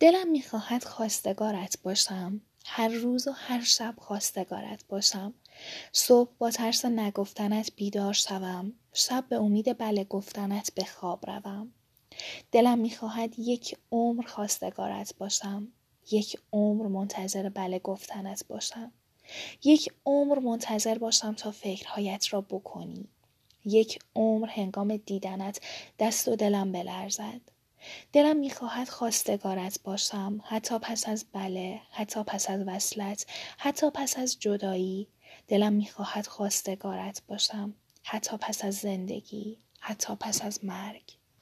دلم می‌خواهد خواستگارت باشم. هر روز و هر شب خواستگارت باشم. صبح با ترس نگفتنت بیدار شوم. شب به امید بله گفتنت به خواب روم. دلم می‌خواهد یک عمر خواستگارت باشم. یک عمر منتظر بله گفتنت باشم. یک عمر منتظر باشم تا فکرهایت را بکنی. یک عمر هنگام دیدنت دست و دلم بلرزد. دلم می‌خواهد خواستگارت باشم حتی پس از بله حتی پس از وصلت حتی پس از جدایی. دلم می‌خواهد خواستگارت باشم حتی پس از زندگی حتی پس از مرگ.